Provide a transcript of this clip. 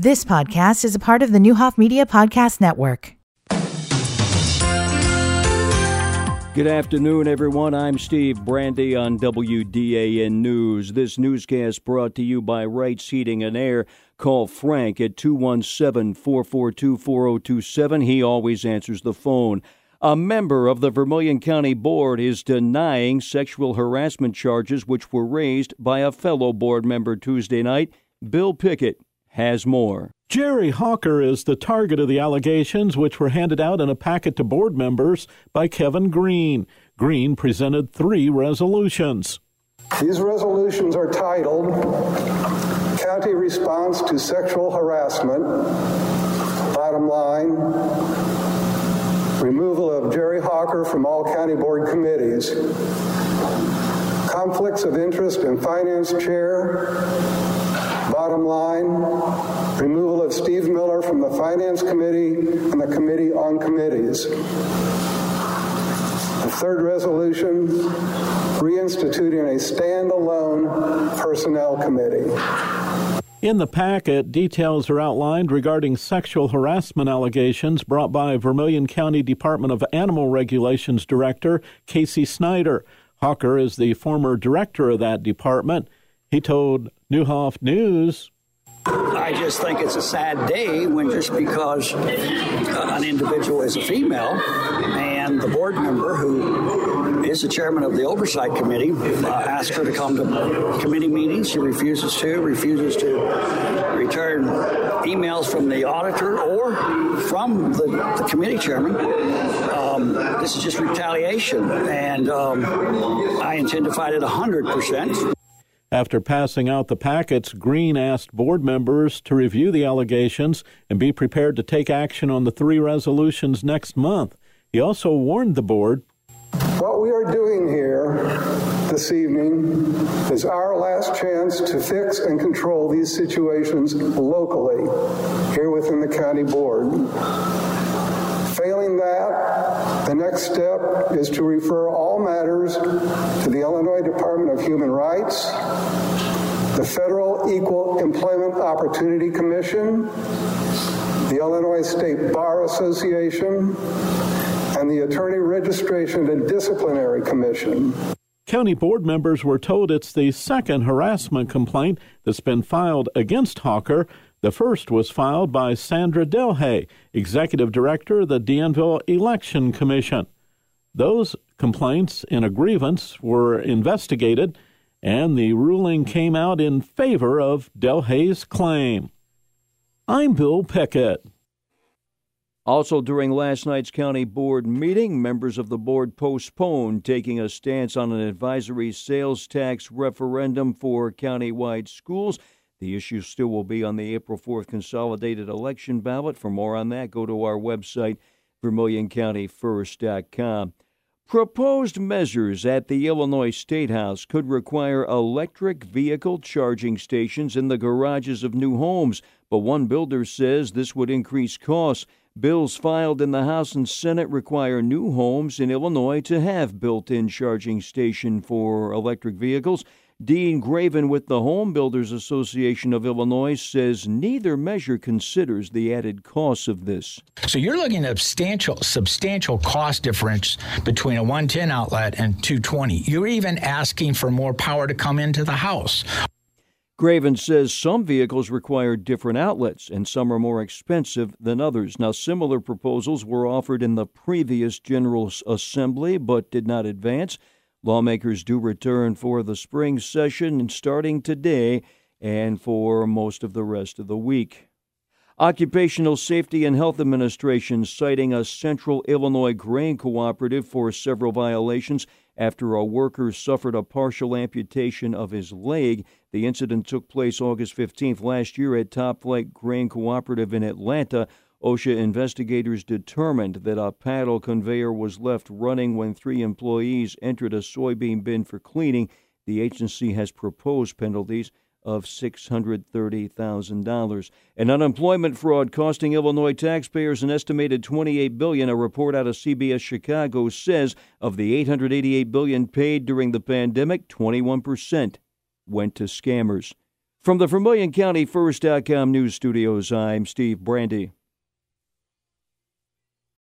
This podcast is a part of the Neuhoff Media Podcast Network. Good afternoon, everyone. I'm Steve Brandy on WDAN News. This newscast brought to you by Wright's Heating and Air. Call Frank at 217 442 4027. He always answers the phone. A member of the Vermilion County Board is denying sexual harassment charges which were raised by a fellow board member Tuesday night. Bill Pickett has more. Jerry Hawker is the target of the allegations, which were handed out in a packet to board members by Kevin Green. Green presented three resolutions. These resolutions are titled County Response to Sexual Harassment. Bottom line removal of Jerry Hawker from all county board committees, conflicts of interest in finance chair, bottom line, removal of Steve Miller from the finance committee and the committee on committees. The third resolution, reinstituting a standalone personnel committee. In the packet, details are outlined regarding sexual harassment allegations brought by Vermilion County Department of Animal Regulations Director Casey Snyder. Hawker is the former director of that department. He told Neuhoff News I just think it's a sad day when just because uh, an individual is a female and the board member who is the chairman of the oversight committee uh, asks her to come to committee meetings. She refuses to, refuses to return emails from the auditor or from the, the committee chairman. Um, this is just retaliation, and um, I intend to fight it 100%. After passing out the packets, Green asked board members to review the allegations and be prepared to take action on the three resolutions next month. He also warned the board What we are doing here this evening is our last chance to fix and control these situations locally here within the county board. Failing that, the next step is to refer all matters to the Illinois Department of Human Rights, the Federal Equal Employment Opportunity Commission, the Illinois State Bar Association, and the Attorney Registration and Disciplinary Commission. County board members were told it's the second harassment complaint that's been filed against Hawker. The first was filed by Sandra Delhay, executive director of the Danville Election Commission. Those complaints in a grievance were investigated, and the ruling came out in favor of Delhay's claim. I'm Bill Pickett. Also, during last night's county board meeting, members of the board postponed taking a stance on an advisory sales tax referendum for countywide schools. The issue still will be on the April 4th consolidated election ballot. For more on that, go to our website, vermilioncountyfirst.com. Proposed measures at the Illinois State House could require electric vehicle charging stations in the garages of new homes, but one builder says this would increase costs. Bills filed in the House and Senate require new homes in Illinois to have built in charging station for electric vehicles. Dean Graven with the Home Builders Association of Illinois says neither measure considers the added costs of this. So you're looking at substantial substantial cost difference between a 110 outlet and 220. You're even asking for more power to come into the house. Graven says some vehicles require different outlets and some are more expensive than others. Now, similar proposals were offered in the previous General Assembly but did not advance. Lawmakers do return for the spring session starting today and for most of the rest of the week. Occupational Safety and Health Administration citing a Central Illinois grain cooperative for several violations after a worker suffered a partial amputation of his leg. The incident took place August 15th last year at Top Flight Grain Cooperative in Atlanta. OSHA investigators determined that a paddle conveyor was left running when three employees entered a soybean bin for cleaning. The agency has proposed penalties of $630,000. An unemployment fraud costing Illinois taxpayers an estimated 28 billion. A report out of CBS Chicago says of the 888 billion paid during the pandemic, 21% went to scammers. From the Vermilion County First.com news studios, I'm Steve Brandy.